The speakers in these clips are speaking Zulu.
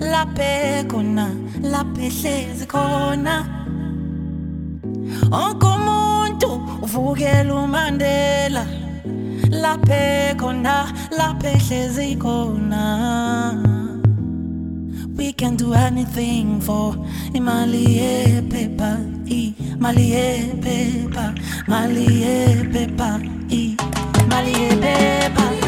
laphe khona laphe hlezi khona. Onke umuntu uvukela umandela. Laphe khona laphe hlezi khona. We can do anything for imali yephepha imali yephepha imali yephepha imali yephepha.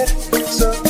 head. So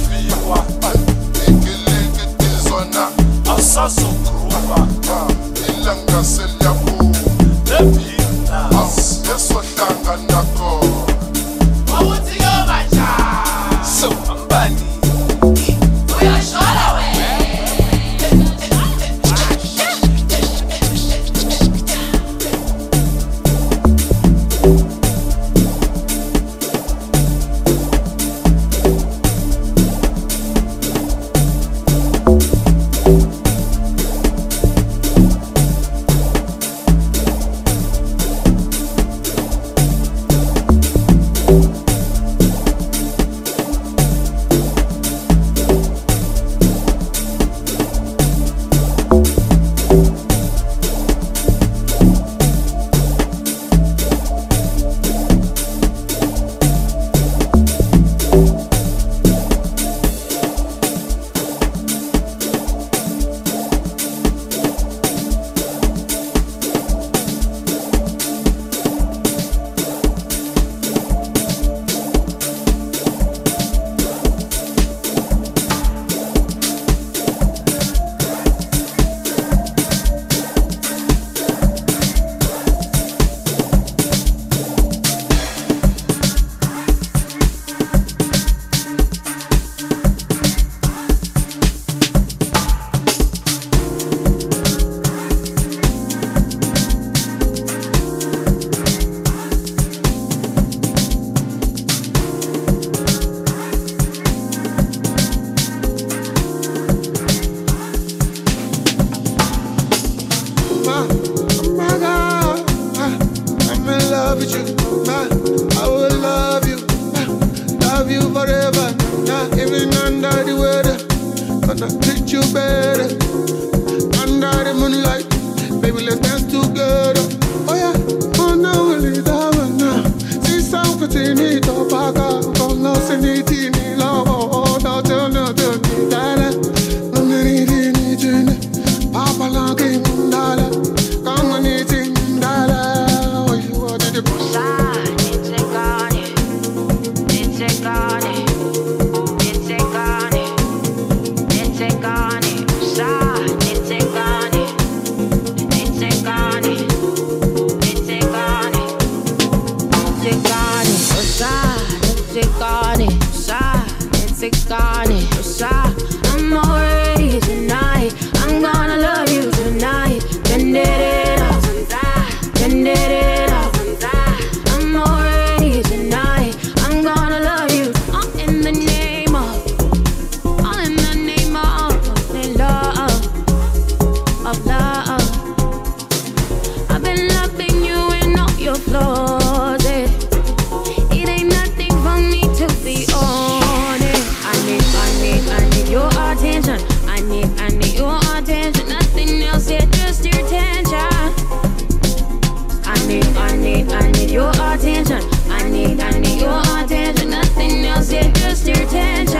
só som. it just your.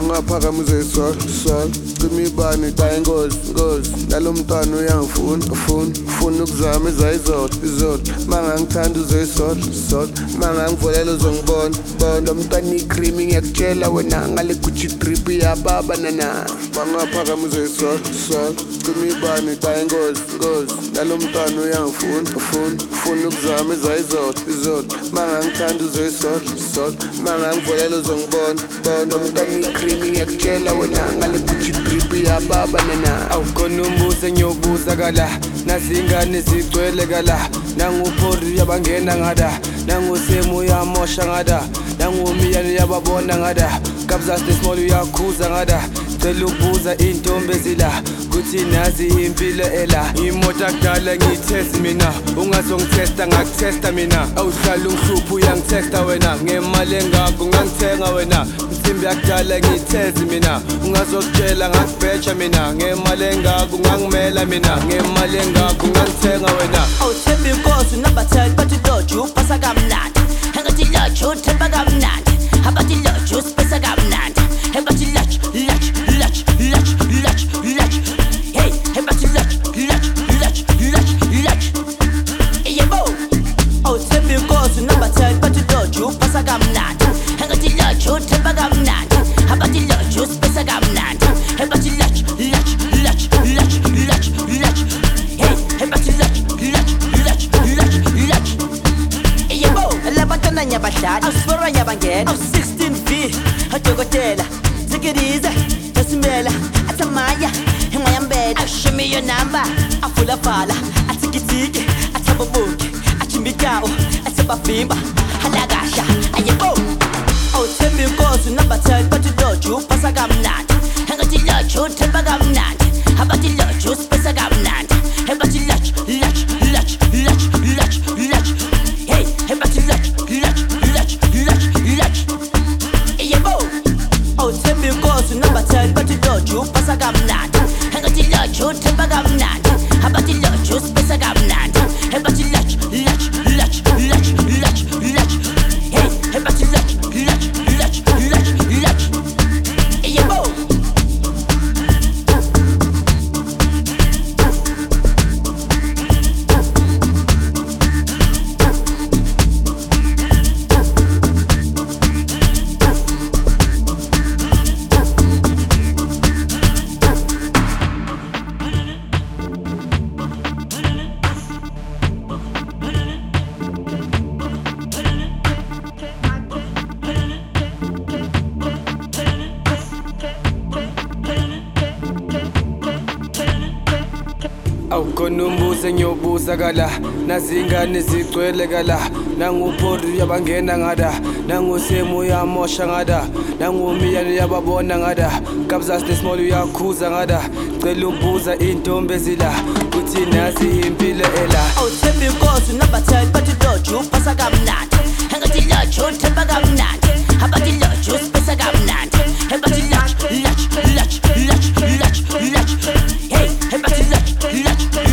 angaphakamisiswa sol kwimibani ta ingozi ngozi nalo mntwana uyangifuna ufuna ufuna ukuzama ezayizodwa izodwa. Mangangithanda uzoyisodwa sodwa mangangivulela uzongibona bona. Mntwana icrimi ngiyakutshela wena ngale guchi drip iyababa nana. fanele aphakamizwe isolo solo kumibani xa ingozi ngozi nalo mntwana uyangifuna ufuna ufuna ukuzama iza izodwa izodwa. Ma ngangithanda uzoyisodwa sodwa ma ngangivolela uzongibona bona. Mntwana ikrimi ngiyakutshela wena ngalekuthi idripi yababa nena. Awukhona umbuzo engiyobuza kala. Nazingane zigcwele kala. Nangupori yabangena ngada. Nangusemu uyamosha ngada. Nangumiyani yababona ngada. Kabzas the small uyakhuza ngada. Cela ukubuza intombi ezila kuthi nazi impilo ela. Imoto akudala ngiyithesti mina ungazongithesta ngakuthesta mina. Awuhlala ungihlupha uyangithesta wena. Ngemali engako ungangithenga wena. Insimbi yakudala ngiyithezi mina. Ungazokutshela ngakubheja mina. Ngemali engako ungangimela mina. Ngemali engako ungangithenga wena. Awuthemba inkosi unabatheli bathi loju upasa kamnandi. Engathi loju uthemba kamnandi. Abathi loju usipesa kamnandi. Ebathi loju loju lech, lech, lech, lech. Hey, about to lech, lech, lech, lech, lech. Yeah, bo. Oh, tell me, cause number ten, but to dodge you, pass a gum nut. Hang on to lodge you, temper gum nut. Namba afulavala atsikitsiki athaboboki achimbikawo athebavimba halakasha ayebo awuthemba inkosi nabatheli bathi loju upasa kamnandi. Engathi loju uthemba kamnandi kala nazingane zigcwele kala. Nanguphori yabangena ngada nangusemu uyamosha ngada nangumiyane yababona ngada. Kabzas nesmall uyakhuza ngada cela ubuza intombi ezila. Kuthi nasi impilo ela. Oh, Awuthembi inkosi number bathi loju upasa kamnandi. Engathi loju uthemba kamnandi. Abathi loju usipesa kamnandi. Ebathi lach lach lach lach lach lach hey ebathi lach lach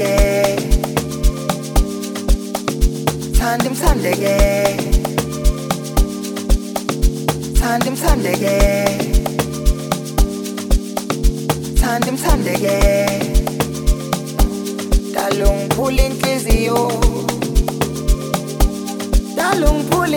Sandege Tandem Sandege Tandem Tandem Sandege Dalungiphula inhliziyo. Dalungiphula